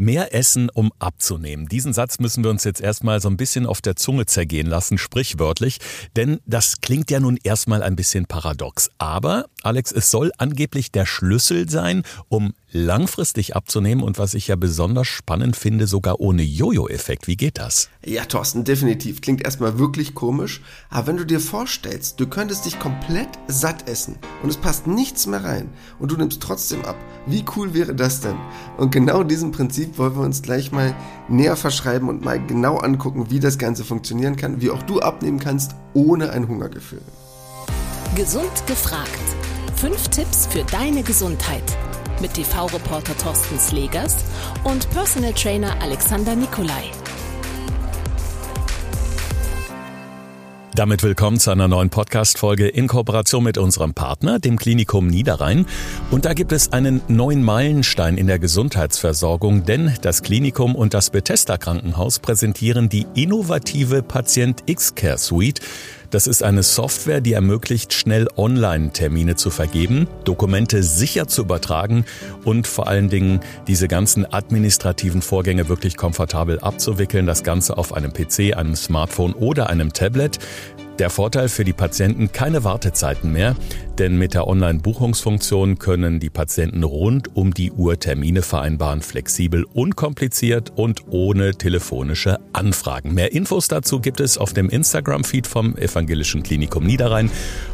Mehr essen, um abzunehmen. Diesen Satz müssen wir uns jetzt erstmal so ein bisschen auf der Zunge zergehen lassen, sprichwörtlich, denn das klingt ja nun erstmal ein bisschen paradox. Aber, Alex, es soll angeblich der Schlüssel sein, um langfristig abzunehmen und was ich ja besonders spannend finde, sogar ohne Jojo-Effekt. Wie geht das? Ja, Thorsten, definitiv. Klingt erstmal wirklich komisch, aber wenn du dir vorstellst, du könntest dich komplett satt essen und es passt nichts mehr rein und du nimmst trotzdem ab, wie cool wäre das denn? Und genau diesem Prinzip wollen wir uns gleich mal näher verschreiben und mal genau angucken, wie das Ganze funktionieren kann, wie auch du abnehmen kannst ohne ein Hungergefühl. Gesund gefragt. Fünf Tipps für deine Gesundheit mit TV-Reporter Thorsten Slegers und Personal Trainer Alexander Nikolai. Damit willkommen zu einer neuen Podcast-Folge in Kooperation mit unserem Partner, dem Klinikum Niederrhein. Und da gibt es einen neuen Meilenstein in der Gesundheitsversorgung, denn das Klinikum und das Bethesda Krankenhaus präsentieren die innovative Patient X-Care Suite. Das ist eine Software, die ermöglicht, schnell Online-Termine zu vergeben, Dokumente sicher zu übertragen und vor allen Dingen diese ganzen administrativen Vorgänge wirklich komfortabel abzuwickeln. Das Ganze auf einem PC, einem Smartphone oder einem Tablet. Der Vorteil für die Patienten keine Wartezeiten mehr, denn mit der Online-Buchungsfunktion können die Patienten rund um die Uhr Termine vereinbaren, flexibel, unkompliziert und ohne telefonische Anfragen. Mehr Infos dazu gibt es auf dem Instagram-Feed vom Evangelischen Klinikum Niederrhein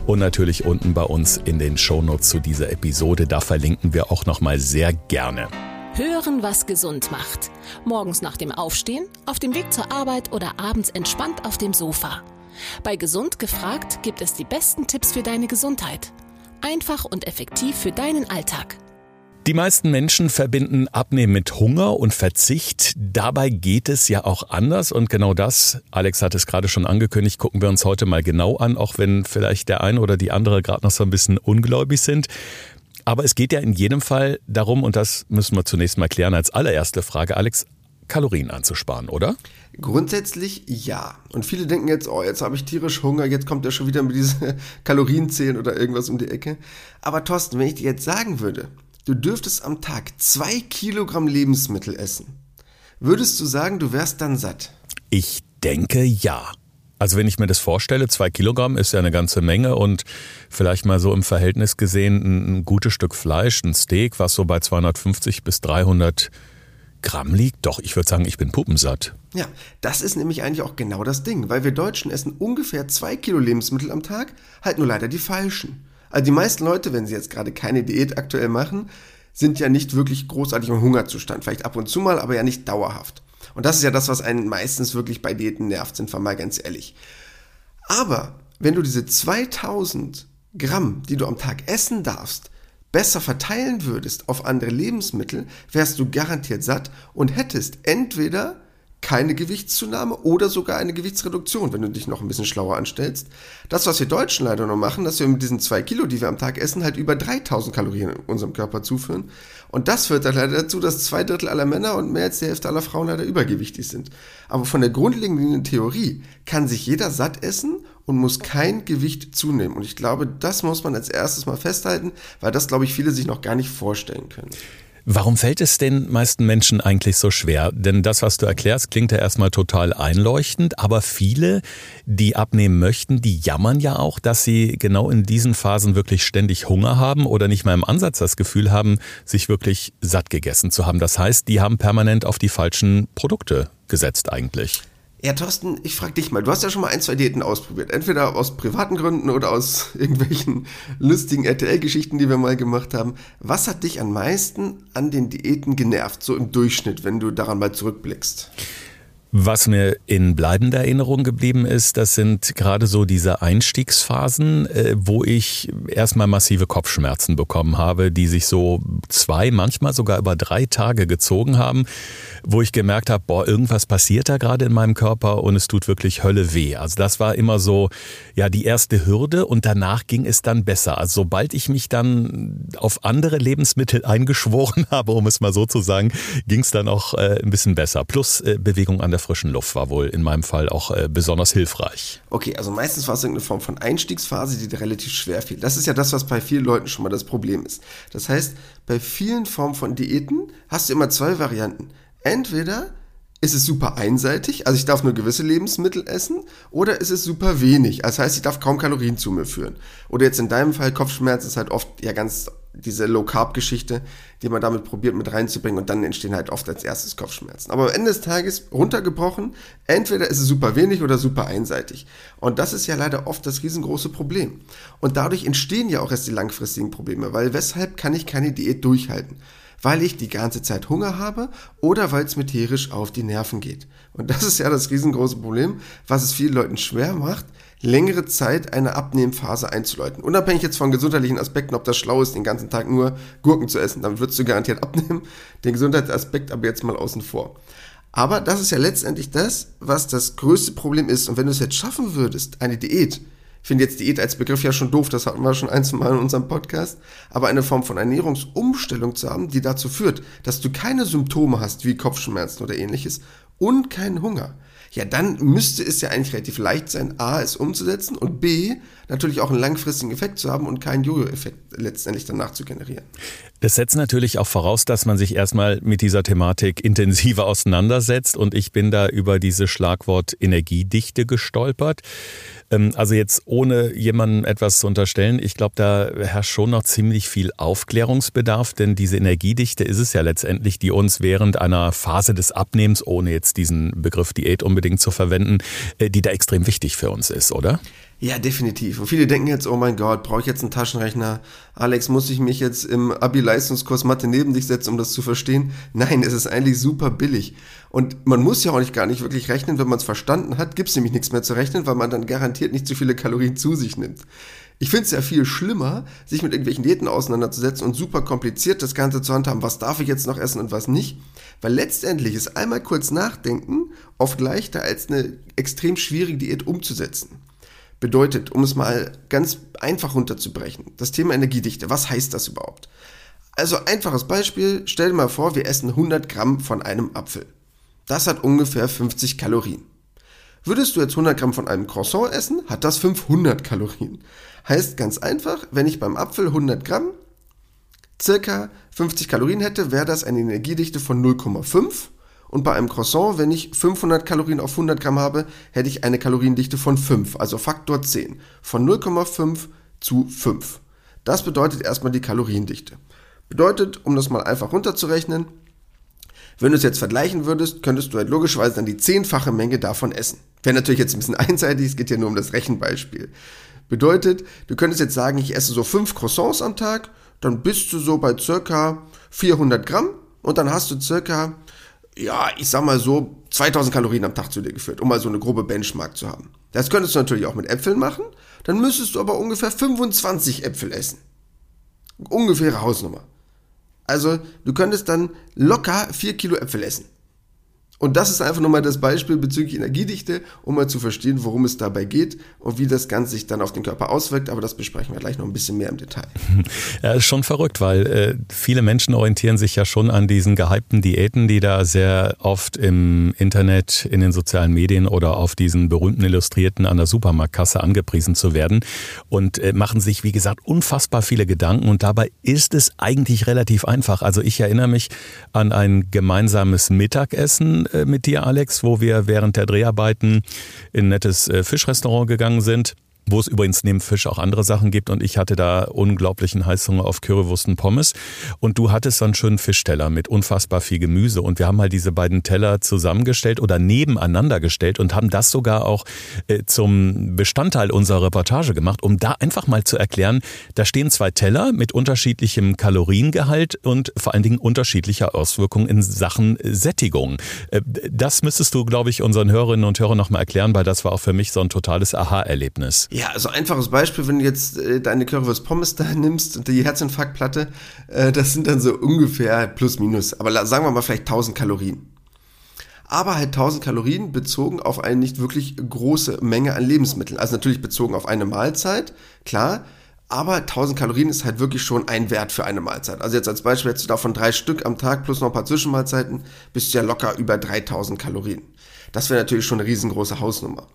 und natürlich unten bei uns in den Shownotes zu dieser Episode. Da verlinken wir auch nochmal sehr gerne. Hören, was gesund macht. Morgens nach dem Aufstehen, auf dem Weg zur Arbeit oder abends entspannt auf dem Sofa. Bei Gesund gefragt gibt es die besten Tipps für deine Gesundheit. Einfach und effektiv für deinen Alltag. Die meisten Menschen verbinden Abnehmen mit Hunger und Verzicht. Dabei geht es ja auch anders und genau das, Alex hat es gerade schon angekündigt, gucken wir uns heute mal genau an, auch wenn vielleicht der eine oder die andere gerade noch so ein bisschen ungläubig sind. Aber es geht ja in jedem Fall darum, und das müssen wir zunächst mal klären als allererste Frage, Alex, Kalorien anzusparen, oder? Grundsätzlich ja. Und viele denken jetzt, oh, jetzt habe ich tierisch Hunger, jetzt kommt er schon wieder mit diesen Kalorienzählen oder irgendwas um die Ecke. Aber Thorsten, wenn ich dir jetzt sagen würde, du dürftest am Tag zwei Kilogramm Lebensmittel essen, würdest du sagen, du wärst dann satt? Ich denke ja. Also wenn ich mir das vorstelle, zwei Kilogramm ist ja eine ganze Menge und vielleicht mal so im Verhältnis gesehen ein, ein gutes Stück Fleisch, ein Steak, was so bei 250 bis 300 Gramm liegt? Doch, ich würde sagen, ich bin puppensatt. Ja, das ist nämlich eigentlich auch genau das Ding, weil wir Deutschen essen ungefähr zwei Kilo Lebensmittel am Tag, halt nur leider die falschen. Also die meisten Leute, wenn sie jetzt gerade keine Diät aktuell machen, sind ja nicht wirklich großartig im Hungerzustand. Vielleicht ab und zu mal, aber ja nicht dauerhaft. Und das ist ja das, was einen meistens wirklich bei Diäten nervt, sind wir mal ganz ehrlich. Aber wenn du diese 2000 Gramm, die du am Tag essen darfst, besser verteilen würdest auf andere Lebensmittel, wärst du garantiert satt und hättest entweder keine Gewichtszunahme oder sogar eine Gewichtsreduktion, wenn du dich noch ein bisschen schlauer anstellst. Das, was wir Deutschen leider noch machen, dass wir mit diesen zwei Kilo, die wir am Tag essen, halt über 3000 Kalorien in unserem Körper zuführen. Und das führt dann leider dazu, dass zwei Drittel aller Männer und mehr als die Hälfte aller Frauen leider übergewichtig sind. Aber von der grundlegenden Theorie kann sich jeder satt essen und muss kein Gewicht zunehmen. Und ich glaube, das muss man als erstes mal festhalten, weil das, glaube ich, viele sich noch gar nicht vorstellen können. Warum fällt es den meisten Menschen eigentlich so schwer? Denn das, was du erklärst, klingt ja erstmal total einleuchtend, aber viele, die abnehmen möchten, die jammern ja auch, dass sie genau in diesen Phasen wirklich ständig Hunger haben oder nicht mal im Ansatz das Gefühl haben, sich wirklich satt gegessen zu haben. Das heißt, die haben permanent auf die falschen Produkte gesetzt eigentlich. Ja, Thorsten, ich frage dich mal, du hast ja schon mal ein, zwei Diäten ausprobiert. Entweder aus privaten Gründen oder aus irgendwelchen lustigen RTL-Geschichten, die wir mal gemacht haben. Was hat dich am meisten an den Diäten genervt, so im Durchschnitt, wenn du daran mal zurückblickst? Was mir in bleibender Erinnerung geblieben ist, das sind gerade so diese Einstiegsphasen, äh, wo ich erstmal massive Kopfschmerzen bekommen habe, die sich so zwei, manchmal sogar über drei Tage gezogen haben, wo ich gemerkt habe, boah, irgendwas passiert da gerade in meinem Körper und es tut wirklich Hölle weh. Also das war immer so, ja, die erste Hürde und danach ging es dann besser. Also sobald ich mich dann auf andere Lebensmittel eingeschworen habe, um es mal so zu sagen, ging es dann auch äh, ein bisschen besser. Plus äh, Bewegung an der frischen Luft war wohl in meinem Fall auch äh, besonders hilfreich. Okay, also meistens war es irgendeine Form von Einstiegsphase, die relativ schwer fiel. Das ist ja das, was bei vielen Leuten schon mal das Problem ist. Das heißt, bei vielen Formen von Diäten hast du immer zwei Varianten. Entweder ist es super einseitig, also ich darf nur gewisse Lebensmittel essen, oder ist es super wenig, das heißt, ich darf kaum Kalorien zu mir führen. Oder jetzt in deinem Fall Kopfschmerz ist halt oft ja ganz diese Low-Carb-Geschichte, die man damit probiert mit reinzubringen und dann entstehen halt oft als erstes Kopfschmerzen. Aber am Ende des Tages runtergebrochen, entweder ist es super wenig oder super einseitig. Und das ist ja leider oft das riesengroße Problem. Und dadurch entstehen ja auch erst die langfristigen Probleme, weil weshalb kann ich keine Diät durchhalten? weil ich die ganze Zeit Hunger habe oder weil es mir tierisch auf die Nerven geht. Und das ist ja das riesengroße Problem, was es vielen Leuten schwer macht, längere Zeit eine Abnehmphase einzuleiten. Unabhängig jetzt von gesundheitlichen Aspekten, ob das schlau ist, den ganzen Tag nur Gurken zu essen, dann würdest du garantiert abnehmen. Den Gesundheitsaspekt aber jetzt mal außen vor. Aber das ist ja letztendlich das, was das größte Problem ist. Und wenn du es jetzt schaffen würdest, eine Diät, ich finde jetzt Diät als Begriff ja schon doof, das hatten wir schon ein, zwei Mal in unserem Podcast, aber eine Form von Ernährungsumstellung zu haben, die dazu führt, dass du keine Symptome hast wie Kopfschmerzen oder ähnliches und keinen Hunger ja, dann müsste es ja eigentlich relativ leicht sein, A, es umzusetzen und B, natürlich auch einen langfristigen Effekt zu haben und keinen Jojo-Effekt letztendlich danach zu generieren. Das setzt natürlich auch voraus, dass man sich erstmal mit dieser Thematik intensiver auseinandersetzt und ich bin da über dieses Schlagwort Energiedichte gestolpert. Ähm, also jetzt ohne jemandem etwas zu unterstellen, ich glaube, da herrscht schon noch ziemlich viel Aufklärungsbedarf, denn diese Energiedichte ist es ja letztendlich, die uns während einer Phase des Abnehmens, ohne jetzt diesen Begriff Diät unbedingt zu verwenden, äh, die da extrem wichtig für uns ist, oder? Ja, definitiv. Und viele denken jetzt, oh mein Gott, brauche ich jetzt einen Taschenrechner? Alex, muss ich mich jetzt im Abi-Leistungskurs Mathe neben dich setzen, um das zu verstehen? Nein, es ist eigentlich super billig. Und man muss ja auch nicht gar nicht wirklich rechnen. Wenn man es verstanden hat, gibt es nämlich nichts mehr zu rechnen, weil man dann garantiert nicht zu viele Kalorien zu sich nimmt. Ich finde es ja viel schlimmer, sich mit irgendwelchen Diäten auseinanderzusetzen und super kompliziert das Ganze zu handhaben, was darf ich jetzt noch essen und was nicht. Weil letztendlich ist einmal kurz nachdenken oft leichter als eine extrem schwierige Diät umzusetzen. Bedeutet, um es mal ganz einfach runterzubrechen, das Thema Energiedichte, was heißt das überhaupt? Also einfaches Beispiel, stell dir mal vor, wir essen 100 Gramm von einem Apfel. Das hat ungefähr 50 Kalorien. Würdest du jetzt 100 Gramm von einem Croissant essen, hat das 500 Kalorien. Heißt ganz einfach, wenn ich beim Apfel 100 Gramm circa 50 Kalorien hätte, wäre das eine Energiedichte von 0,5 und bei einem Croissant, wenn ich 500 Kalorien auf 100 Gramm habe, hätte ich eine Kaloriendichte von 5, also Faktor 10. Von 0,5 zu 5. Das bedeutet erstmal die Kaloriendichte. Bedeutet, um das mal einfach runterzurechnen, wenn du es jetzt vergleichen würdest, könntest du halt logischerweise dann die zehnfache Menge davon essen. Wäre natürlich jetzt ein bisschen einseitig, es geht ja nur um das Rechenbeispiel. Bedeutet, du könntest jetzt sagen, ich esse so 5 Croissants am Tag, dann bist du so bei circa 400 Gramm und dann hast du circa ja, ich sag mal so, 2000 Kalorien am Tag zu dir geführt, um mal so eine grobe Benchmark zu haben. Das könntest du natürlich auch mit Äpfeln machen, dann müsstest du aber ungefähr 25 Äpfel essen. Ungefähre Hausnummer. Also, du könntest dann locker 4 Kilo Äpfel essen. Und das ist einfach nur mal das Beispiel bezüglich Energiedichte, um mal zu verstehen, worum es dabei geht und wie das Ganze sich dann auf den Körper auswirkt. Aber das besprechen wir gleich noch ein bisschen mehr im Detail. Ja, ist schon verrückt, weil äh, viele Menschen orientieren sich ja schon an diesen gehypten Diäten, die da sehr oft im Internet, in den sozialen Medien oder auf diesen berühmten Illustrierten an der Supermarktkasse angepriesen zu werden und äh, machen sich, wie gesagt, unfassbar viele Gedanken. Und dabei ist es eigentlich relativ einfach. Also ich erinnere mich an ein gemeinsames Mittagessen äh, mit dir, Alex, wo wir während der Dreharbeiten in ein nettes äh, Fischrestaurant gegangen sind wo es übrigens neben Fisch auch andere Sachen gibt und ich hatte da unglaublichen Heißhunger auf Currywurst und Pommes und du hattest so einen schönen Fischteller mit unfassbar viel Gemüse und wir haben halt diese beiden Teller zusammengestellt oder nebeneinander gestellt und haben das sogar auch äh, zum Bestandteil unserer Reportage gemacht, um da einfach mal zu erklären, da stehen zwei Teller mit unterschiedlichem Kaloriengehalt und vor allen Dingen unterschiedlicher Auswirkungen in Sachen Sättigung. Äh, das müsstest du, glaube ich, unseren Hörerinnen und Hörern nochmal erklären, weil das war auch für mich so ein totales Aha-Erlebnis. Ja, also einfaches Beispiel, wenn du jetzt äh, deine Currywurst Pommes da nimmst und die Herzinfarktplatte, äh, das sind dann so ungefähr plus minus, aber sagen wir mal vielleicht 1000 Kalorien. Aber halt 1000 Kalorien bezogen auf eine nicht wirklich große Menge an Lebensmitteln. Also natürlich bezogen auf eine Mahlzeit, klar. Aber 1000 Kalorien ist halt wirklich schon ein Wert für eine Mahlzeit. Also jetzt als Beispiel hättest du davon drei Stück am Tag plus noch ein paar Zwischenmahlzeiten, bist du ja locker über 3000 Kalorien. Das wäre natürlich schon eine riesengroße Hausnummer.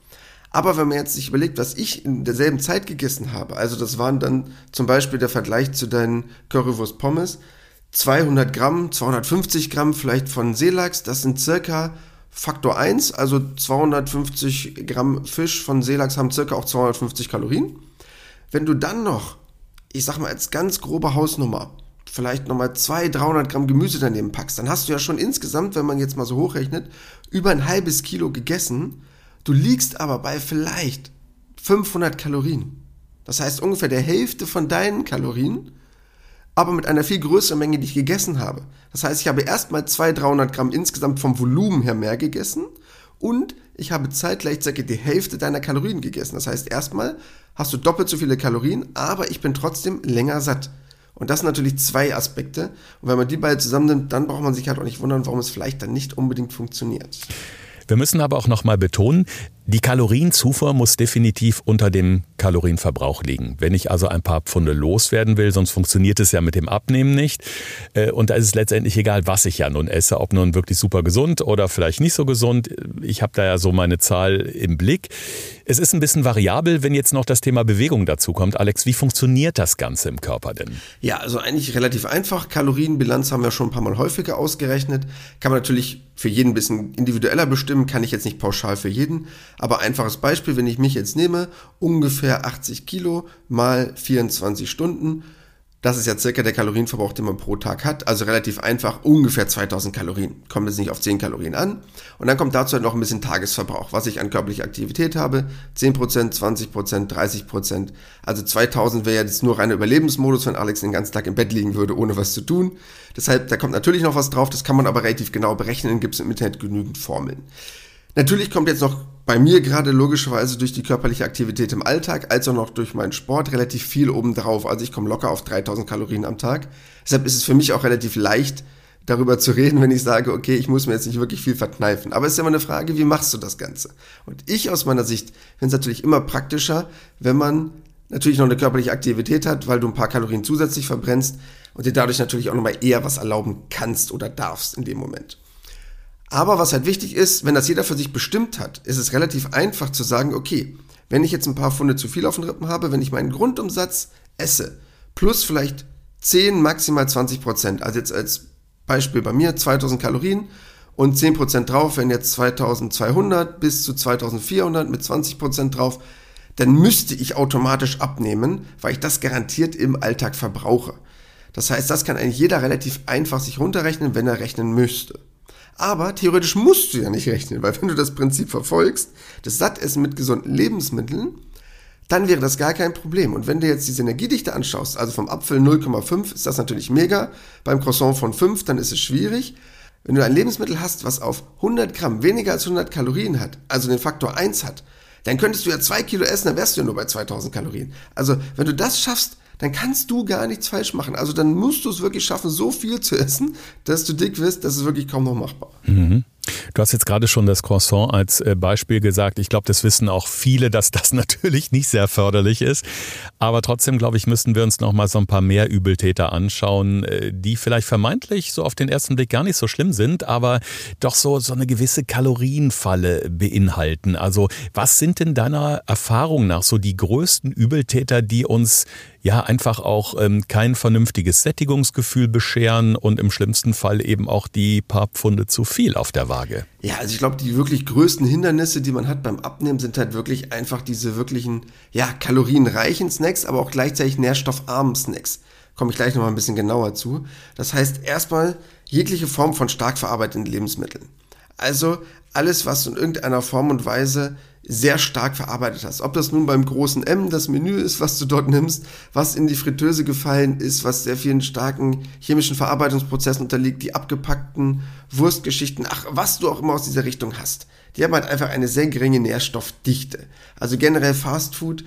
Aber wenn man jetzt sich überlegt, was ich in derselben Zeit gegessen habe, also das waren dann zum Beispiel der Vergleich zu deinen Currywurst Pommes, 200 Gramm, 250 Gramm vielleicht von Seelachs, das sind circa Faktor 1, also 250 Gramm Fisch von Seelachs haben circa auch 250 Kalorien. Wenn du dann noch, ich sag mal als ganz grobe Hausnummer, vielleicht nochmal 200, 300 Gramm Gemüse daneben packst, dann hast du ja schon insgesamt, wenn man jetzt mal so hochrechnet, über ein halbes Kilo gegessen. Du liegst aber bei vielleicht 500 Kalorien. Das heißt ungefähr der Hälfte von deinen Kalorien aber mit einer viel größeren Menge, die ich gegessen habe. Das heißt, ich habe erstmal 200, 300 Gramm insgesamt vom Volumen her mehr gegessen und ich habe zeitgleich circa die Hälfte deiner Kalorien gegessen. Das heißt, erstmal hast du doppelt so viele Kalorien, aber ich bin trotzdem länger satt. Und das sind natürlich zwei Aspekte. Und wenn man die beide zusammennimmt, dann braucht man sich halt auch nicht wundern, warum es vielleicht dann nicht unbedingt funktioniert. Wir müssen aber auch nochmal betonen, die Kalorienzufuhr muss definitiv unter dem Kalorienverbrauch liegen. Wenn ich also ein paar Pfunde loswerden will, sonst funktioniert es ja mit dem Abnehmen nicht. Äh, und da ist es letztendlich egal, was ich ja nun esse, ob nun wirklich super gesund oder vielleicht nicht so gesund. Ich habe da ja so meine Zahl im Blick. Es ist ein bisschen variabel, wenn jetzt noch das Thema Bewegung dazu kommt. Alex, wie funktioniert das Ganze im Körper denn? Ja, also eigentlich relativ einfach. Kalorienbilanz haben wir schon ein paar Mal häufiger ausgerechnet. Kann man natürlich für jeden ein bisschen individueller bestimmen, kann ich jetzt nicht pauschal für jeden. Aber einfaches Beispiel, wenn ich mich jetzt nehme, ungefähr 80 Kilo mal 24 Stunden, das ist ja circa der Kalorienverbrauch, den man pro Tag hat. Also relativ einfach, ungefähr 2000 Kalorien. Kommt jetzt nicht auf 10 Kalorien an. Und dann kommt dazu halt noch ein bisschen Tagesverbrauch, was ich an körperlicher Aktivität habe. 10%, 20%, 30%. Also 2000 wäre jetzt nur reiner Überlebensmodus, wenn Alex den ganzen Tag im Bett liegen würde, ohne was zu tun. Deshalb, da kommt natürlich noch was drauf. Das kann man aber relativ genau berechnen. Gibt es im Internet genügend Formeln. Natürlich kommt jetzt noch bei mir gerade logischerweise durch die körperliche Aktivität im Alltag, als auch noch durch meinen Sport relativ viel obendrauf. Also ich komme locker auf 3000 Kalorien am Tag. Deshalb ist es für mich auch relativ leicht, darüber zu reden, wenn ich sage, okay, ich muss mir jetzt nicht wirklich viel verkneifen. Aber es ist immer eine Frage, wie machst du das Ganze? Und ich aus meiner Sicht finde es natürlich immer praktischer, wenn man natürlich noch eine körperliche Aktivität hat, weil du ein paar Kalorien zusätzlich verbrennst und dir dadurch natürlich auch nochmal eher was erlauben kannst oder darfst in dem Moment. Aber was halt wichtig ist, wenn das jeder für sich bestimmt hat, ist es relativ einfach zu sagen, okay, wenn ich jetzt ein paar Funde zu viel auf den Rippen habe, wenn ich meinen Grundumsatz esse, plus vielleicht 10, maximal 20 Prozent, also jetzt als Beispiel bei mir 2000 Kalorien und 10 Prozent drauf, wenn jetzt 2200 bis zu 2400 mit 20 Prozent drauf, dann müsste ich automatisch abnehmen, weil ich das garantiert im Alltag verbrauche. Das heißt, das kann eigentlich jeder relativ einfach sich runterrechnen, wenn er rechnen müsste. Aber theoretisch musst du ja nicht rechnen, weil wenn du das Prinzip verfolgst, das Sattessen mit gesunden Lebensmitteln, dann wäre das gar kein Problem. Und wenn du jetzt diese Energiedichte anschaust, also vom Apfel 0,5 ist das natürlich mega, beim Croissant von 5, dann ist es schwierig. Wenn du ein Lebensmittel hast, was auf 100 Gramm weniger als 100 Kalorien hat, also den Faktor 1 hat, dann könntest du ja 2 Kilo essen, dann wärst du ja nur bei 2000 Kalorien. Also wenn du das schaffst, dann kannst du gar nichts falsch machen. Also dann musst du es wirklich schaffen, so viel zu essen, dass du dick wirst, das ist wirklich kaum noch machbar. Mhm. Du hast jetzt gerade schon das Croissant als äh, Beispiel gesagt. Ich glaube, das wissen auch viele, dass das natürlich nicht sehr förderlich ist. Aber trotzdem, glaube ich, müssten wir uns noch mal so ein paar mehr Übeltäter anschauen, äh, die vielleicht vermeintlich so auf den ersten Blick gar nicht so schlimm sind, aber doch so, so eine gewisse Kalorienfalle beinhalten. Also was sind denn deiner Erfahrung nach so die größten Übeltäter, die uns ja einfach auch ähm, kein vernünftiges Sättigungsgefühl bescheren und im schlimmsten Fall eben auch die paar Pfunde zu viel auf der Waage. Ja, also ich glaube, die wirklich größten Hindernisse, die man hat beim Abnehmen, sind halt wirklich einfach diese wirklichen, ja, kalorienreichen Snacks, aber auch gleichzeitig nährstoffarmen Snacks. Komme ich gleich nochmal ein bisschen genauer zu. Das heißt erstmal jegliche Form von stark verarbeiteten Lebensmitteln. Also alles, was in irgendeiner Form und Weise sehr stark verarbeitet hast. Ob das nun beim großen M das Menü ist, was du dort nimmst, was in die Fritteuse gefallen ist, was sehr vielen starken chemischen Verarbeitungsprozessen unterliegt, die abgepackten Wurstgeschichten, ach, was du auch immer aus dieser Richtung hast. Die haben halt einfach eine sehr geringe Nährstoffdichte. Also generell Fast Food,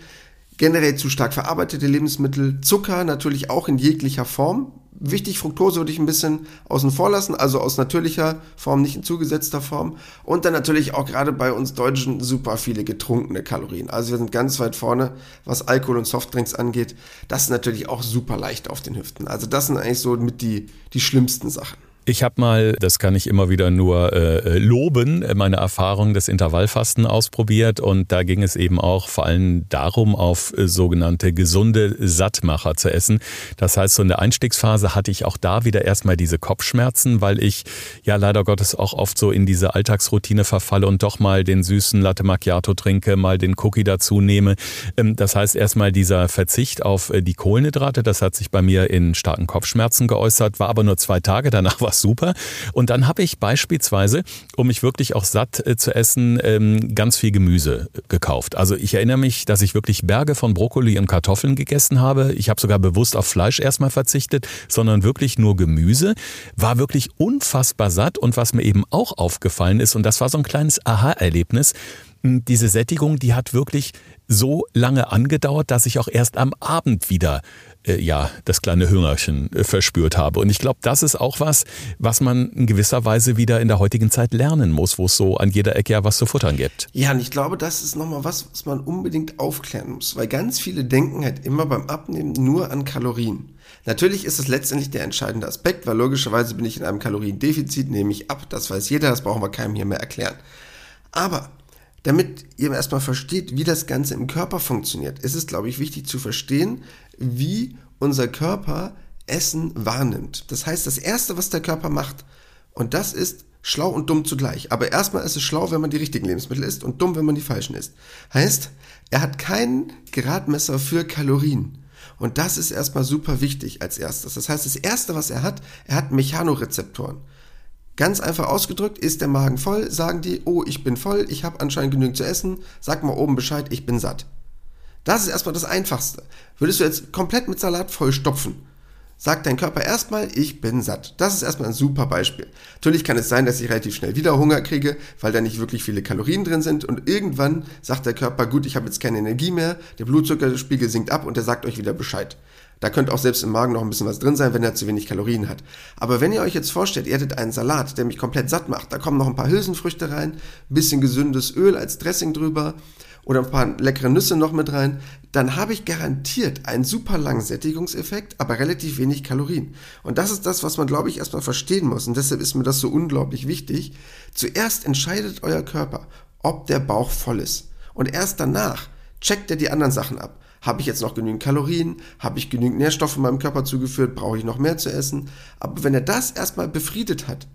generell zu stark verarbeitete Lebensmittel, Zucker natürlich auch in jeglicher Form, Wichtig, Fructose würde ich ein bisschen außen vor lassen, also aus natürlicher Form, nicht in zugesetzter Form. Und dann natürlich auch gerade bei uns Deutschen super viele getrunkene Kalorien. Also wir sind ganz weit vorne, was Alkohol und Softdrinks angeht. Das ist natürlich auch super leicht auf den Hüften. Also das sind eigentlich so mit die, die schlimmsten Sachen. Ich habe mal, das kann ich immer wieder nur äh, loben, meine Erfahrung des Intervallfasten ausprobiert und da ging es eben auch vor allem darum, auf äh, sogenannte gesunde Sattmacher zu essen. Das heißt, so in der Einstiegsphase hatte ich auch da wieder erstmal diese Kopfschmerzen, weil ich ja leider Gottes auch oft so in diese Alltagsroutine verfalle und doch mal den süßen Latte Macchiato trinke, mal den Cookie dazu nehme. Ähm, das heißt erstmal dieser Verzicht auf äh, die Kohlenhydrate, das hat sich bei mir in starken Kopfschmerzen geäußert, war aber nur zwei Tage, danach war super. Und dann habe ich beispielsweise, um mich wirklich auch satt äh, zu essen, ähm, ganz viel Gemüse gekauft. Also ich erinnere mich, dass ich wirklich Berge von Brokkoli und Kartoffeln gegessen habe. Ich habe sogar bewusst auf Fleisch erstmal verzichtet, sondern wirklich nur Gemüse. War wirklich unfassbar satt. Und was mir eben auch aufgefallen ist, und das war so ein kleines Aha-Erlebnis, diese Sättigung, die hat wirklich so lange angedauert, dass ich auch erst am Abend wieder äh, ja das kleine Hüngerchen äh, verspürt habe. Und ich glaube, das ist auch was, was man in gewisser Weise wieder in der heutigen Zeit lernen muss, wo es so an jeder Ecke ja was zu futtern gibt. Ja, und ich glaube, das ist nochmal was, was man unbedingt aufklären muss, weil ganz viele denken halt immer beim Abnehmen nur an Kalorien. Natürlich ist es letztendlich der entscheidende Aspekt, weil logischerweise bin ich in einem Kaloriendefizit, nehme ich ab, das weiß jeder, das brauchen wir keinem hier mehr erklären. Aber damit ihr erstmal versteht, wie das Ganze im Körper funktioniert, ist es, glaube ich, wichtig zu verstehen, wie unser Körper Essen wahrnimmt. Das heißt, das Erste, was der Körper macht, und das ist schlau und dumm zugleich. Aber erstmal ist es schlau, wenn man die richtigen Lebensmittel isst und dumm, wenn man die falschen isst. Heißt, er hat kein Gradmesser für Kalorien. Und das ist erstmal super wichtig als erstes. Das heißt, das Erste, was er hat, er hat Mechanorezeptoren. Ganz einfach ausgedrückt, ist der Magen voll, sagen die, oh, ich bin voll, ich habe anscheinend genügend zu essen, sag mal oben Bescheid, ich bin satt. Das ist erstmal das Einfachste. Würdest du jetzt komplett mit Salat vollstopfen, sagt dein Körper erstmal, ich bin satt. Das ist erstmal ein super Beispiel. Natürlich kann es sein, dass ich relativ schnell wieder Hunger kriege, weil da nicht wirklich viele Kalorien drin sind und irgendwann sagt der Körper, gut, ich habe jetzt keine Energie mehr, der Blutzuckerspiegel sinkt ab und der sagt euch wieder Bescheid. Da könnte auch selbst im Magen noch ein bisschen was drin sein, wenn er zu wenig Kalorien hat. Aber wenn ihr euch jetzt vorstellt, ihr hättet einen Salat, der mich komplett satt macht, da kommen noch ein paar Hülsenfrüchte rein, ein bisschen gesundes Öl als Dressing drüber oder ein paar leckere Nüsse noch mit rein, dann habe ich garantiert einen super langen Sättigungseffekt, aber relativ wenig Kalorien. Und das ist das, was man, glaube ich, erstmal verstehen muss. Und deshalb ist mir das so unglaublich wichtig. Zuerst entscheidet euer Körper, ob der Bauch voll ist. Und erst danach checkt er die anderen Sachen ab. Habe ich jetzt noch genügend Kalorien? Habe ich genügend Nährstoffe meinem Körper zugeführt? Brauche ich noch mehr zu essen? Aber wenn er das erstmal befriedet hat,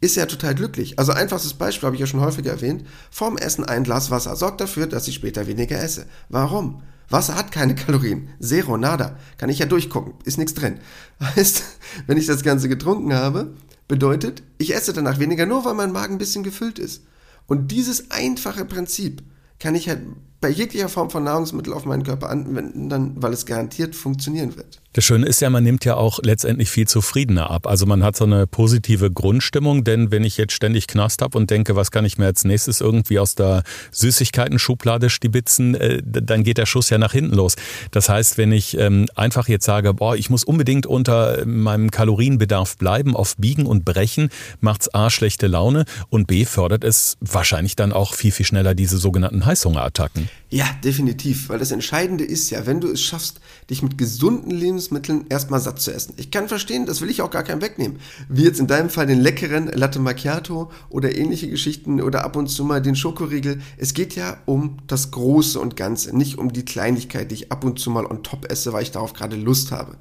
ist er total glücklich. Also einfachstes Beispiel habe ich ja schon häufiger erwähnt. Vorm Essen ein Glas Wasser sorgt dafür, dass ich später weniger esse. Warum? Wasser hat keine Kalorien. Zero, nada. Kann ich ja durchgucken. Ist nichts drin. Heißt, wenn ich das Ganze getrunken habe, bedeutet, ich esse danach weniger, nur weil mein Magen ein bisschen gefüllt ist. Und dieses einfache Prinzip kann ich halt bei jeglicher Form von Nahrungsmittel auf meinen Körper anwenden, dann, weil es garantiert funktionieren wird. Das Schöne ist ja, man nimmt ja auch letztendlich viel zufriedener ab. Also man hat so eine positive Grundstimmung, denn wenn ich jetzt ständig Knast habe und denke, was kann ich mir als nächstes irgendwie aus der Süßigkeiten-Schublade stibitzen, äh, dann geht der Schuss ja nach hinten los. Das heißt, wenn ich ähm, einfach jetzt sage, boah, ich muss unbedingt unter meinem Kalorienbedarf bleiben, auf Biegen und Brechen, macht's A schlechte Laune und B fördert es wahrscheinlich dann auch viel, viel schneller diese sogenannten Heißhungerattacken. Ja, definitiv, weil das Entscheidende ist ja, wenn du es schaffst, dich mit gesunden Lebensmitteln erstmal satt zu essen. Ich kann verstehen, das will ich auch gar keinem wegnehmen. Wie jetzt in deinem Fall den leckeren Latte Macchiato oder ähnliche Geschichten oder ab und zu mal den Schokoriegel. Es geht ja um das Große und Ganze, nicht um die Kleinigkeit, die ich ab und zu mal on top esse, weil ich darauf gerade Lust habe.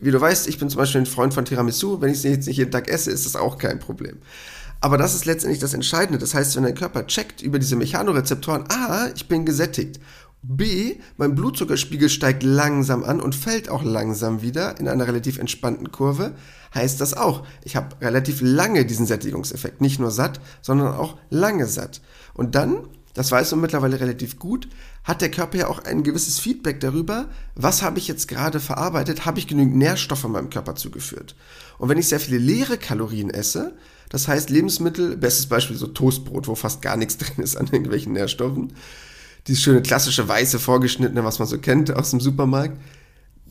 Wie du weißt, ich bin zum Beispiel ein Freund von Tiramisu. Wenn ich es jetzt nicht jeden Tag esse, ist das auch kein Problem. Aber das ist letztendlich das Entscheidende. Das heißt, wenn dein Körper checkt über diese Mechanorezeptoren, A, ich bin gesättigt. B, mein Blutzuckerspiegel steigt langsam an und fällt auch langsam wieder in einer relativ entspannten Kurve, heißt das auch, ich habe relativ lange diesen Sättigungseffekt. Nicht nur satt, sondern auch lange satt. Und dann, das weißt du mittlerweile relativ gut, hat der Körper ja auch ein gewisses Feedback darüber, was habe ich jetzt gerade verarbeitet, habe ich genügend Nährstoffe meinem Körper zugeführt. Und wenn ich sehr viele leere Kalorien esse, das heißt, Lebensmittel, bestes Beispiel so Toastbrot, wo fast gar nichts drin ist an irgendwelchen Nährstoffen. Dieses schöne klassische weiße vorgeschnittene, was man so kennt aus dem Supermarkt.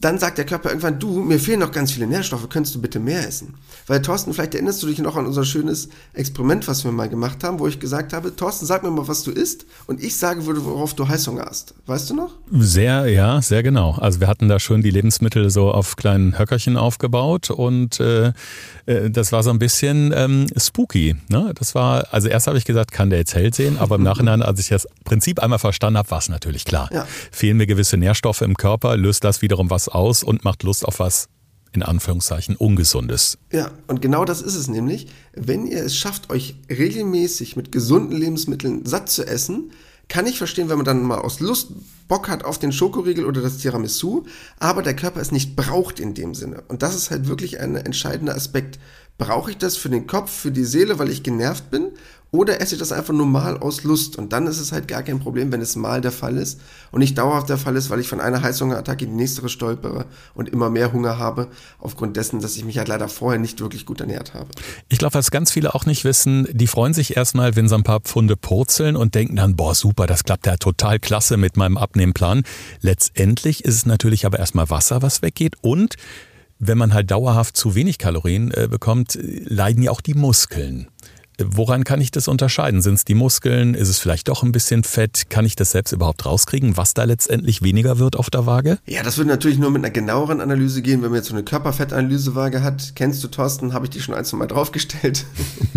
Dann sagt der Körper irgendwann, du, mir fehlen noch ganz viele Nährstoffe, könntest du bitte mehr essen? Weil Thorsten, vielleicht erinnerst du dich noch an unser schönes Experiment, was wir mal gemacht haben, wo ich gesagt habe, Thorsten, sag mir mal, was du isst und ich sage würde, worauf du Heißhunger hast. Weißt du noch? Sehr, ja, sehr genau. Also wir hatten da schon die Lebensmittel so auf kleinen Höckerchen aufgebaut und äh, äh das war so ein bisschen ähm, spooky. Ne? Das war, also erst habe ich gesagt, kann der jetzt hell sehen, aber im Nachhinein, als ich das Prinzip einmal verstanden habe, war es natürlich klar. Ja. Fehlen mir gewisse Nährstoffe im Körper, löst das wiederum was aus und macht Lust auf was in Anführungszeichen Ungesundes. Ja, und genau das ist es nämlich. Wenn ihr es schafft, euch regelmäßig mit gesunden Lebensmitteln satt zu essen, kann ich verstehen, wenn man dann mal aus Lust Bock hat auf den Schokoriegel oder das Tiramisu, aber der Körper es nicht braucht in dem Sinne. Und das ist halt wirklich ein entscheidender Aspekt. Brauche ich das für den Kopf, für die Seele, weil ich genervt bin? Oder esse ich das einfach normal aus Lust? Und dann ist es halt gar kein Problem, wenn es mal der Fall ist und nicht dauerhaft der Fall ist, weil ich von einer Heißhungerattacke in die nächste stolpere und immer mehr Hunger habe, aufgrund dessen, dass ich mich halt leider vorher nicht wirklich gut ernährt habe. Ich glaube, was ganz viele auch nicht wissen, die freuen sich erstmal, wenn so ein paar Pfunde purzeln und denken dann, boah, super, das klappt ja total klasse mit meinem Abnehmplan. Letztendlich ist es natürlich aber erstmal Wasser, was weggeht und wenn man halt dauerhaft zu wenig Kalorien äh, bekommt, leiden ja auch die Muskeln. Woran kann ich das unterscheiden? Sind es die Muskeln? Ist es vielleicht doch ein bisschen Fett? Kann ich das selbst überhaupt rauskriegen, was da letztendlich weniger wird auf der Waage? Ja, das würde natürlich nur mit einer genaueren Analyse gehen, wenn man jetzt so eine Körperfettanalysewaage hat. Kennst du Thorsten? Habe ich die schon ein, zwei Mal draufgestellt.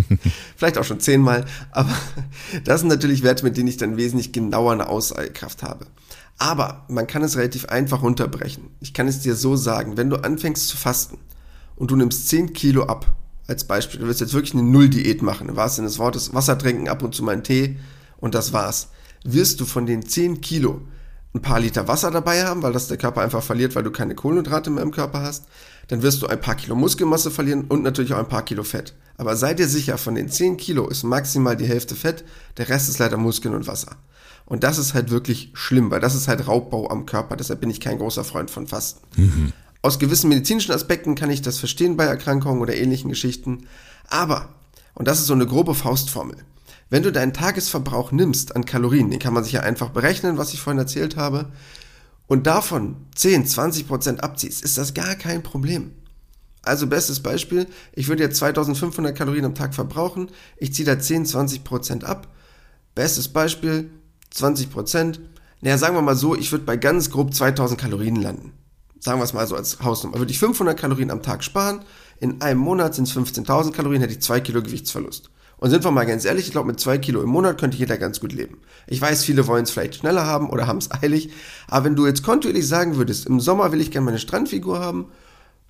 vielleicht auch schon zehnmal. Aber das sind natürlich Werte, mit denen ich dann wesentlich genauer eine Aussagekraft habe. Aber man kann es relativ einfach runterbrechen. Ich kann es dir so sagen, wenn du anfängst zu fasten und du nimmst 10 Kilo ab, als Beispiel, du willst jetzt wirklich eine Null-Diät machen, im wahrsten Sinne des Wortes, Wasser trinken, ab und zu mal einen Tee und das war's, wirst du von den 10 Kilo ein paar Liter Wasser dabei haben, weil das der Körper einfach verliert, weil du keine Kohlenhydrate mehr im Körper hast, dann wirst du ein paar Kilo Muskelmasse verlieren und natürlich auch ein paar Kilo Fett. Aber sei dir sicher, von den 10 Kilo ist maximal die Hälfte Fett, der Rest ist leider Muskeln und Wasser. Und das ist halt wirklich schlimm, weil das ist halt Raubbau am Körper. Deshalb bin ich kein großer Freund von Fasten. Mhm. Aus gewissen medizinischen Aspekten kann ich das verstehen bei Erkrankungen oder ähnlichen Geschichten. Aber, und das ist so eine grobe Faustformel, wenn du deinen Tagesverbrauch nimmst an Kalorien, den kann man sich ja einfach berechnen, was ich vorhin erzählt habe, und davon 10, 20 Prozent abziehst, ist das gar kein Problem. Also bestes Beispiel, ich würde jetzt 2500 Kalorien am Tag verbrauchen, ich ziehe da 10, 20 Prozent ab. Bestes Beispiel, 20 Prozent. Naja, sagen wir mal so, ich würde bei ganz grob 2000 Kalorien landen sagen wir es mal so als Hausnummer, würde ich 500 Kalorien am Tag sparen, in einem Monat sind es 15.000 Kalorien, hätte ich 2 Kilo Gewichtsverlust. Und sind wir mal ganz ehrlich, ich glaube, mit 2 Kilo im Monat könnte jeder ganz gut leben. Ich weiß, viele wollen es vielleicht schneller haben oder haben es eilig, aber wenn du jetzt kontinuierlich sagen würdest, im Sommer will ich gerne meine Strandfigur haben,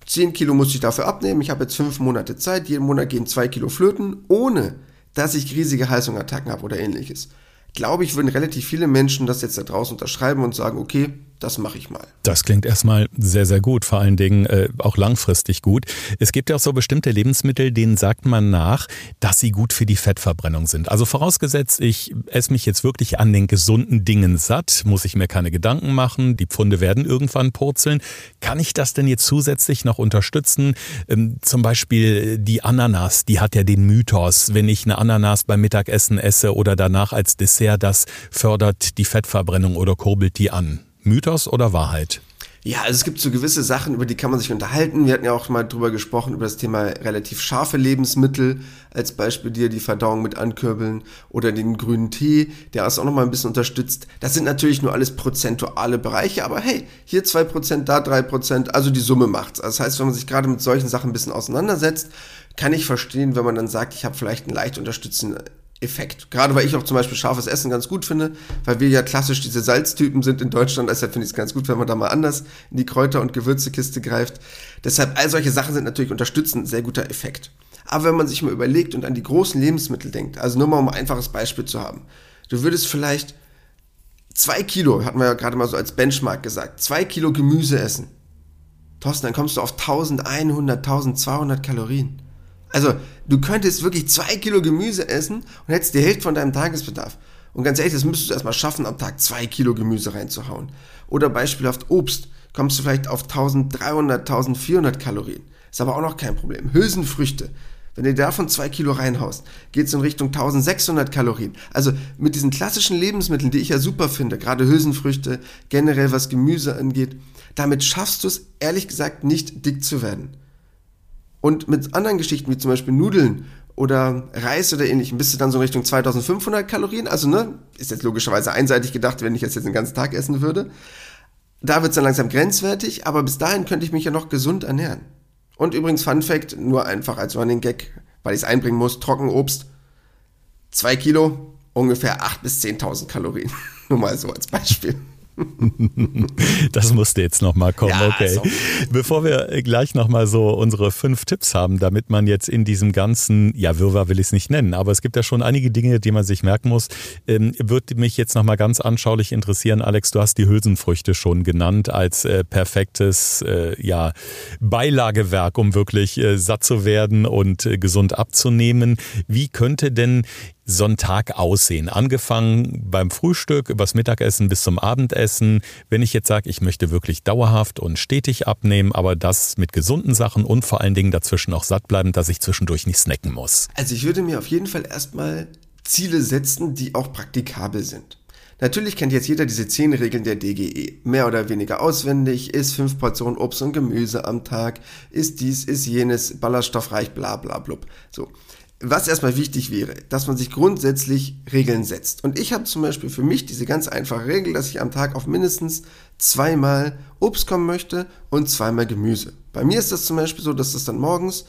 10 Kilo muss ich dafür abnehmen, ich habe jetzt 5 Monate Zeit, jeden Monat gehen 2 Kilo flöten, ohne dass ich riesige Heißhungerattacken habe oder ähnliches. Glaube ich, würden relativ viele Menschen das jetzt da draußen unterschreiben und sagen, okay, das mache ich mal. Das klingt erstmal sehr, sehr gut, vor allen Dingen äh, auch langfristig gut. Es gibt ja auch so bestimmte Lebensmittel, denen sagt man nach, dass sie gut für die Fettverbrennung sind. Also vorausgesetzt, ich esse mich jetzt wirklich an den gesunden Dingen satt, muss ich mir keine Gedanken machen, die Pfunde werden irgendwann purzeln. Kann ich das denn jetzt zusätzlich noch unterstützen? Ähm, zum Beispiel die Ananas, die hat ja den Mythos, wenn ich eine Ananas beim Mittagessen esse oder danach als Dessert, das fördert die Fettverbrennung oder kurbelt die an. Mythos oder Wahrheit? Ja, also es gibt so gewisse Sachen, über die kann man sich unterhalten. Wir hatten ja auch mal drüber gesprochen, über das Thema relativ scharfe Lebensmittel, als Beispiel dir die Verdauung mit ankurbeln oder den grünen Tee, der das auch nochmal ein bisschen unterstützt. Das sind natürlich nur alles prozentuale Bereiche, aber hey, hier zwei Prozent, da drei Prozent, also die Summe macht's. Das heißt, wenn man sich gerade mit solchen Sachen ein bisschen auseinandersetzt, kann ich verstehen, wenn man dann sagt, ich habe vielleicht einen leicht unterstützenden Effekt. Gerade weil ich auch zum Beispiel scharfes Essen ganz gut finde, weil wir ja klassisch diese Salztypen sind in Deutschland, deshalb finde ich es ganz gut, wenn man da mal anders in die Kräuter- und Gewürzekiste greift. Deshalb, all solche Sachen sind natürlich unterstützend sehr guter Effekt. Aber wenn man sich mal überlegt und an die großen Lebensmittel denkt, also nur mal um ein einfaches Beispiel zu haben, du würdest vielleicht zwei Kilo, hatten wir ja gerade mal so als Benchmark gesagt, zwei Kilo Gemüse essen. Thorsten, dann kommst du auf 1100, 1200 Kalorien. Also, du könntest wirklich zwei Kilo Gemüse essen und hättest die Hälfte von deinem Tagesbedarf. Und ganz ehrlich, das müsstest du erstmal schaffen, am Tag zwei Kilo Gemüse reinzuhauen. Oder beispielhaft Obst. Kommst du vielleicht auf 1300, 1400 Kalorien. Ist aber auch noch kein Problem. Hülsenfrüchte. Wenn du davon zwei Kilo reinhaust, geht es in Richtung 1600 Kalorien. Also mit diesen klassischen Lebensmitteln, die ich ja super finde, gerade Hülsenfrüchte, generell was Gemüse angeht, damit schaffst du es, ehrlich gesagt, nicht dick zu werden. Und mit anderen Geschichten, wie zum Beispiel Nudeln oder Reis oder ähnlichem, bist du dann so in Richtung 2500 Kalorien. Also, ne, ist jetzt logischerweise einseitig gedacht, wenn ich das jetzt den ganzen Tag essen würde. Da wird es dann langsam grenzwertig, aber bis dahin könnte ich mich ja noch gesund ernähren. Und übrigens, Fun Fact, nur einfach als Running Gag, weil ich es einbringen muss, Trockenobst, 2 Kilo, ungefähr 8.000 bis 10.000 Kalorien. nur mal so als Beispiel. Das musste jetzt nochmal kommen, ja, okay. Sorry. Bevor wir gleich nochmal so unsere fünf Tipps haben, damit man jetzt in diesem ganzen, ja, Wirrwarr will ich es nicht nennen, aber es gibt ja schon einige Dinge, die man sich merken muss, ähm, würde mich jetzt nochmal ganz anschaulich interessieren. Alex, du hast die Hülsenfrüchte schon genannt als äh, perfektes, äh, ja, Beilagewerk, um wirklich äh, satt zu werden und äh, gesund abzunehmen. Wie könnte denn Sonntag aussehen? Angefangen beim Frühstück, übers Mittagessen bis zum Abendessen. Wenn ich jetzt sage, ich möchte wirklich dauerhaft und stetig abnehmen, aber das mit gesunden Sachen und vor allen Dingen dazwischen auch satt bleiben, dass ich zwischendurch nicht snacken muss. Also ich würde mir auf jeden Fall erstmal Ziele setzen, die auch praktikabel sind. Natürlich kennt jetzt jeder diese zehn Regeln der DGE. Mehr oder weniger auswendig, isst fünf Portionen Obst und Gemüse am Tag, isst dies, isst jenes, ballaststoffreich, bla bla blub. So was erstmal wichtig wäre, dass man sich grundsätzlich Regeln setzt. Und ich habe zum Beispiel für mich diese ganz einfache Regel, dass ich am Tag auf mindestens zweimal Obst kommen möchte und zweimal Gemüse. Bei mir ist das zum Beispiel so, dass das dann morgens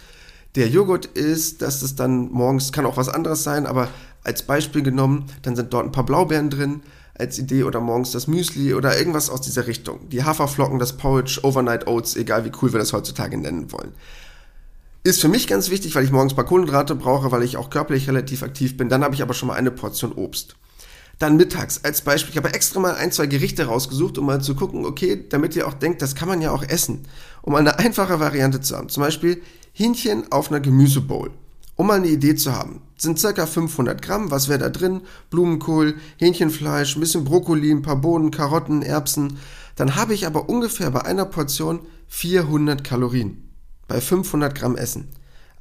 der Joghurt ist, dass das dann morgens, kann auch was anderes sein, aber als Beispiel genommen, dann sind dort ein paar Blaubeeren drin als Idee oder morgens das Müsli oder irgendwas aus dieser Richtung. Die Haferflocken, das Porridge, Overnight Oats, egal wie cool wir das heutzutage nennen wollen. Ist für mich ganz wichtig, weil ich morgens ein paar Kohlenhydrate brauche, weil ich auch körperlich relativ aktiv bin. Dann habe ich aber schon mal eine Portion Obst. Dann mittags als Beispiel. Ich habe extra mal ein, zwei Gerichte rausgesucht, um mal zu gucken, okay, damit ihr auch denkt, das kann man ja auch essen. Um eine einfache Variante zu haben. Zum Beispiel Hähnchen auf einer Gemüsebowl. Um mal eine Idee zu haben. sind circa 500 Gramm. Was wäre da drin? Blumenkohl, Hähnchenfleisch, ein bisschen Brokkoli, ein paar Bohnen, Karotten, Erbsen. Dann habe ich aber ungefähr bei einer Portion 400 Kalorien bei 500 Gramm Essen.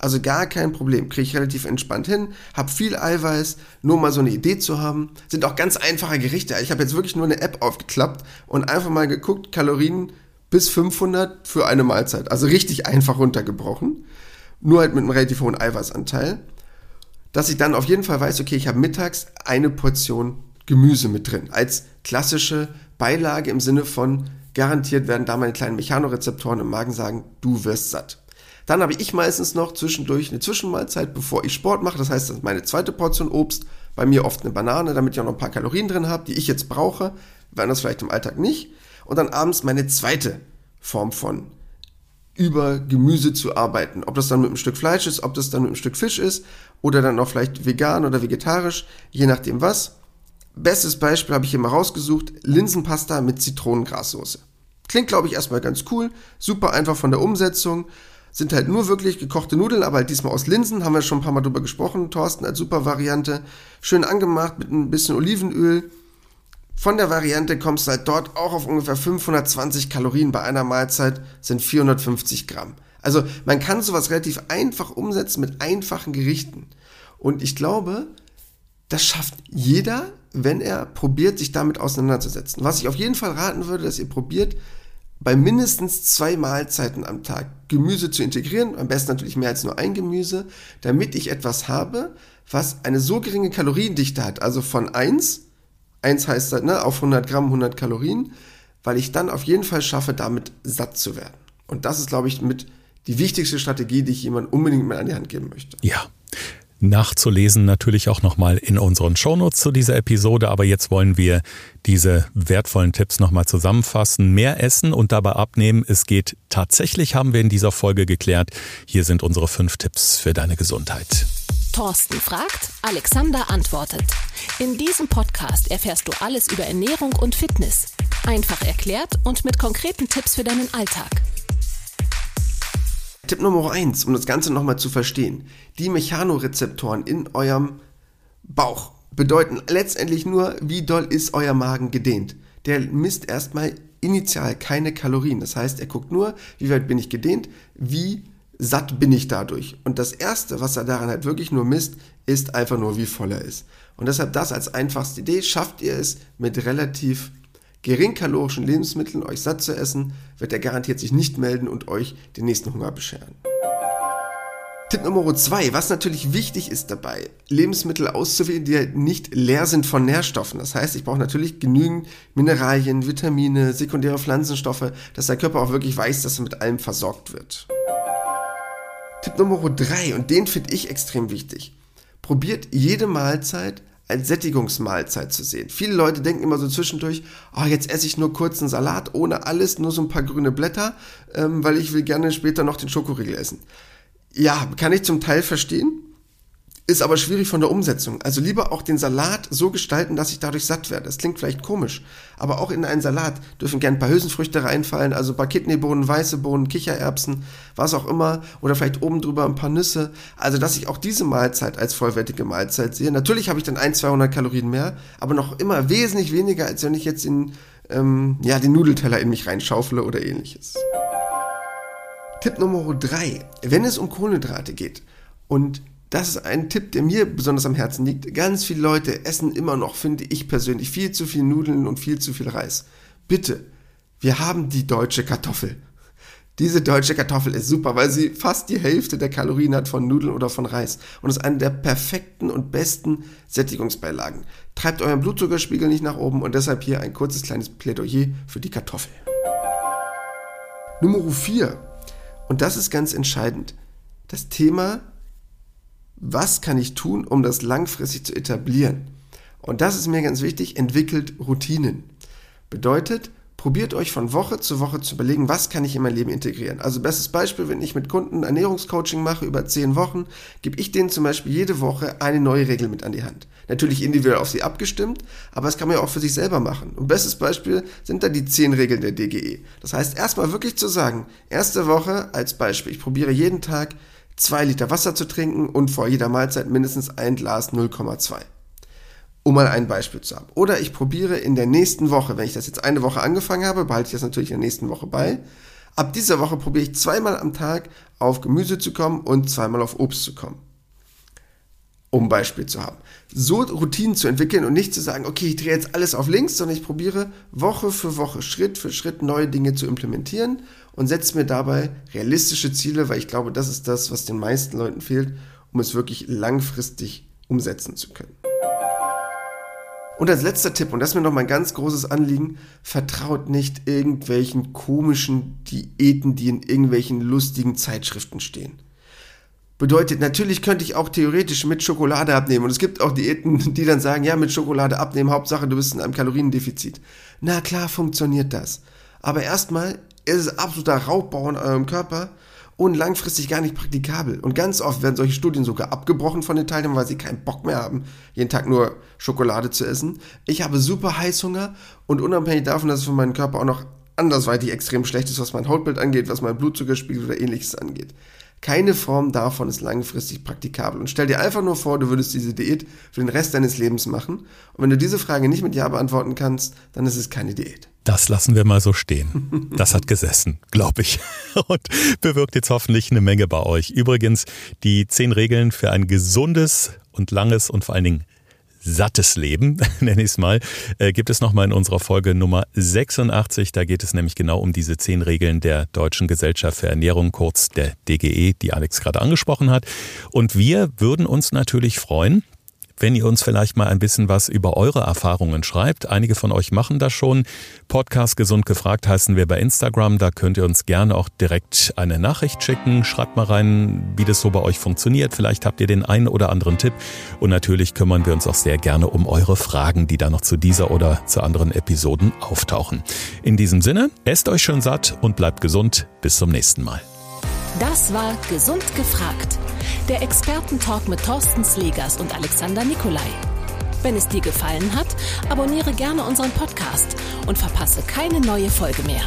Also gar kein Problem, kriege ich relativ entspannt hin, habe viel Eiweiß, nur mal so eine Idee zu haben. Sind auch ganz einfache Gerichte. Ich habe jetzt wirklich nur eine App aufgeklappt und einfach mal geguckt, Kalorien bis 500 für eine Mahlzeit. Also richtig einfach runtergebrochen. Nur halt mit einem relativ hohen Eiweißanteil. Dass ich dann auf jeden Fall weiß, okay, ich habe mittags eine Portion Gemüse mit drin. Als klassische Beilage im Sinne von Garantiert werden da meine kleinen Mechanorezeptoren im Magen sagen, du wirst satt. Dann habe ich meistens noch zwischendurch eine Zwischenmahlzeit, bevor ich Sport mache. Das heißt, meine zweite Portion Obst. Bei mir oft eine Banane, damit ich auch noch ein paar Kalorien drin habe, die ich jetzt brauche. Wenn das vielleicht im Alltag nicht. Und dann abends meine zweite Form von über Gemüse zu arbeiten. Ob das dann mit einem Stück Fleisch ist, ob das dann mit einem Stück Fisch ist oder dann auch vielleicht vegan oder vegetarisch, je nachdem was. Bestes Beispiel habe ich hier mal rausgesucht, Linsenpasta mit Zitronengrassoße. Klingt, glaube ich, erstmal ganz cool, super einfach von der Umsetzung. Sind halt nur wirklich gekochte Nudeln, aber halt diesmal aus Linsen, haben wir schon ein paar Mal drüber gesprochen, Thorsten als super Variante. Schön angemacht mit ein bisschen Olivenöl. Von der Variante kommst du halt dort auch auf ungefähr 520 Kalorien bei einer Mahlzeit, sind 450 Gramm. Also man kann sowas relativ einfach umsetzen mit einfachen Gerichten. Und ich glaube, das schafft jeder, wenn er probiert, sich damit auseinanderzusetzen. Was ich auf jeden Fall raten würde, dass ihr probiert, bei mindestens zwei Mahlzeiten am Tag Gemüse zu integrieren, am besten natürlich mehr als nur ein Gemüse, damit ich etwas habe, was eine so geringe Kaloriendichte hat, also von 1, 1 heißt halt, ne, auf 100 Gramm 100 Kalorien, weil ich dann auf jeden Fall schaffe, damit satt zu werden. Und das ist, glaube ich, mit die wichtigste Strategie, die ich jemandem unbedingt mit an die Hand geben möchte. Ja, nachzulesen, natürlich auch nochmal in unseren Shownotes zu dieser Episode. Aber jetzt wollen wir diese wertvollen Tipps nochmal zusammenfassen. Mehr essen und dabei abnehmen. Es geht tatsächlich, haben wir in dieser Folge geklärt. Hier sind unsere fünf Tipps für deine Gesundheit. Thorsten fragt, Alexander antwortet. In diesem Podcast erfährst du alles über Ernährung und Fitness. Einfach erklärt und mit konkreten Tipps für deinen Alltag. Tipp Nummer eins, um das Ganze nochmal zu verstehen. Die Mechanorezeptoren in eurem Bauch bedeuten letztendlich nur, wie doll ist euer Magen gedehnt. Der misst erstmal initial keine Kalorien. Das heißt, er guckt nur, wie weit bin ich gedehnt, wie satt bin ich dadurch. Und das Erste, was er daran halt wirklich nur misst, ist einfach nur, wie voll er ist. Und deshalb das als einfachste Idee, schafft ihr es mit relativ geringkalorischen Lebensmitteln euch satt zu essen, wird er garantiert sich nicht melden und euch den nächsten Hunger bescheren. Tipp Nummer zwei, was natürlich wichtig ist dabei, Lebensmittel auszuwählen, die nicht leer sind von Nährstoffen. Das heißt, ich brauche natürlich genügend Mineralien, Vitamine, sekundäre Pflanzenstoffe, dass der Körper auch wirklich weiß, dass er mit allem versorgt wird. Tipp Nummer drei, und den finde ich extrem wichtig. Probiert jede Mahlzeit als Sättigungsmahlzeit zu sehen. Viele Leute denken immer so zwischendurch, oh, jetzt esse ich nur kurz einen Salat ohne alles, nur so ein paar grüne Blätter, ähm, weil ich will gerne später noch den Schokoriegel essen. Ja, kann ich zum Teil verstehen, ist aber schwierig von der Umsetzung. Also lieber auch den Salat so gestalten, dass ich dadurch satt werde. Das klingt vielleicht komisch, aber auch in einen Salat dürfen gern ein paar Hülsenfrüchte reinfallen, also ein paar Kidneybohnen, weiße Bohnen, Kichererbsen, was auch immer, oder vielleicht oben drüber ein paar Nüsse. Also, dass ich auch diese Mahlzeit als vollwertige Mahlzeit sehe. Natürlich habe ich dann ein, 200 Kalorien mehr, aber noch immer wesentlich weniger, als wenn ich jetzt in, ähm, ja, den Nudelteller in mich reinschaufle oder ähnliches. Tipp Nummer drei: Wenn es um Kohlenhydrate geht und das ist ein Tipp, der mir besonders am Herzen liegt. Ganz viele Leute essen immer noch, finde ich persönlich, viel zu viel Nudeln und viel zu viel Reis. Bitte, wir haben die deutsche Kartoffel. Diese deutsche Kartoffel ist super, weil sie fast die Hälfte der Kalorien hat von Nudeln oder von Reis und ist eine der perfekten und besten Sättigungsbeilagen. Treibt euren Blutzuckerspiegel nicht nach oben und deshalb hier ein kurzes kleines Plädoyer für die Kartoffel. Nummer 4 und das ist ganz entscheidend. Das Thema, was kann ich tun, um das langfristig zu etablieren? Und das ist mir ganz wichtig, entwickelt Routinen. Bedeutet, probiert euch von Woche zu Woche zu überlegen, was kann ich in mein Leben integrieren. Also bestes Beispiel, wenn ich mit Kunden Ernährungscoaching mache über zehn Wochen, gebe ich denen zum Beispiel jede Woche eine neue Regel mit an die Hand. Natürlich individuell auf sie abgestimmt, aber das kann man ja auch für sich selber machen. Und bestes Beispiel sind da die zehn Regeln der DGE. Das heißt, erstmal wirklich zu sagen, erste Woche als Beispiel, ich probiere jeden Tag zwei Liter Wasser zu trinken und vor jeder Mahlzeit mindestens ein Glas 0,2 um mal ein Beispiel zu haben. Oder ich probiere in der nächsten Woche, wenn ich das jetzt eine Woche angefangen habe, behalte ich das natürlich in der nächsten Woche bei. Ab dieser Woche probiere ich zweimal am Tag auf Gemüse zu kommen und zweimal auf Obst zu kommen. Um Beispiel zu haben. So Routinen zu entwickeln und nicht zu sagen, okay, ich drehe jetzt alles auf links, sondern ich probiere Woche für Woche, Schritt für Schritt neue Dinge zu implementieren und setze mir dabei realistische Ziele, weil ich glaube, das ist das, was den meisten Leuten fehlt, um es wirklich langfristig umsetzen zu können. Und als letzter Tipp, und das ist mir noch mein ganz großes Anliegen, vertraut nicht irgendwelchen komischen Diäten, die in irgendwelchen lustigen Zeitschriften stehen. Bedeutet, natürlich könnte ich auch theoretisch mit Schokolade abnehmen. Und es gibt auch Diäten, die dann sagen, ja, mit Schokolade abnehmen, Hauptsache du bist in einem Kaloriendefizit. Na klar funktioniert das. Aber erstmal ist es absoluter Raubbau in eurem Körper und langfristig gar nicht praktikabel. Und ganz oft werden solche Studien sogar abgebrochen von den Teilnehmern, weil sie keinen Bock mehr haben, jeden Tag nur Schokolade zu essen. Ich habe super Heißhunger und unabhängig davon, dass es für meinen Körper auch noch andersweitig extrem schlecht ist, was mein Hautbild angeht, was mein Blutzuckerspiegel oder ähnliches angeht. Keine Form davon ist langfristig praktikabel. Und stell dir einfach nur vor, du würdest diese Diät für den Rest deines Lebens machen. Und wenn du diese Frage nicht mit Ja beantworten kannst, dann ist es keine Diät. Das lassen wir mal so stehen. Das hat gesessen, glaube ich. Und bewirkt jetzt hoffentlich eine Menge bei euch. Übrigens, die zehn Regeln für ein gesundes und langes und vor allen Dingen sattes Leben, nenne ich es mal, äh, gibt es nochmal in unserer Folge Nummer 86. Da geht es nämlich genau um diese zehn Regeln der Deutschen Gesellschaft für Ernährung, kurz der DGE, die Alex gerade angesprochen hat. Und wir würden uns natürlich freuen, wenn ihr uns vielleicht mal ein bisschen was über eure Erfahrungen schreibt. Einige von euch machen das schon. Podcast Gesund gefragt heißen wir bei Instagram. Da könnt ihr uns gerne auch direkt eine Nachricht schicken. Schreibt mal rein, wie das so bei euch funktioniert. Vielleicht habt ihr den einen oder anderen Tipp. Und natürlich kümmern wir uns auch sehr gerne um eure Fragen, die da noch zu dieser oder zu anderen Episoden auftauchen. In diesem Sinne, esst euch schön satt und bleibt gesund. Bis zum nächsten Mal. Das war Gesund gefragt der Expertentalk mit Thorsten Slegers und Alexander Nikolai. Wenn es dir gefallen hat, abonniere gerne unseren Podcast und verpasse keine neue Folge mehr.